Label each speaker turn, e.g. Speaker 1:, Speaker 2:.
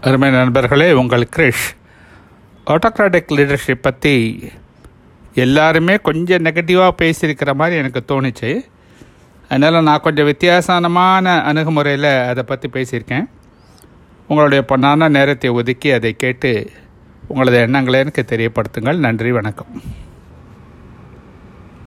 Speaker 1: அருமை நண்பர்களே உங்கள் கிரிஷ். ஆட்டோக்ராட்டிக் லீடர்ஷிப் பற்றி எல்லாருமே கொஞ்சம் நெகட்டிவாக பேசியிருக்கிற மாதிரி எனக்கு தோணுச்சு. அதனால் நான் கொஞ்சம் வித்தியாசமான அணுகுமுறையில் அதை பற்றி பேசியிருக்கேன். உங்களுடைய பொன்னான நேரத்தை ஒதுக்கி அதை கேட்டு உங்களது எண்ணங்களை எனக்கு தெரியப்படுத்துங்கள். நன்றி வணக்கம்.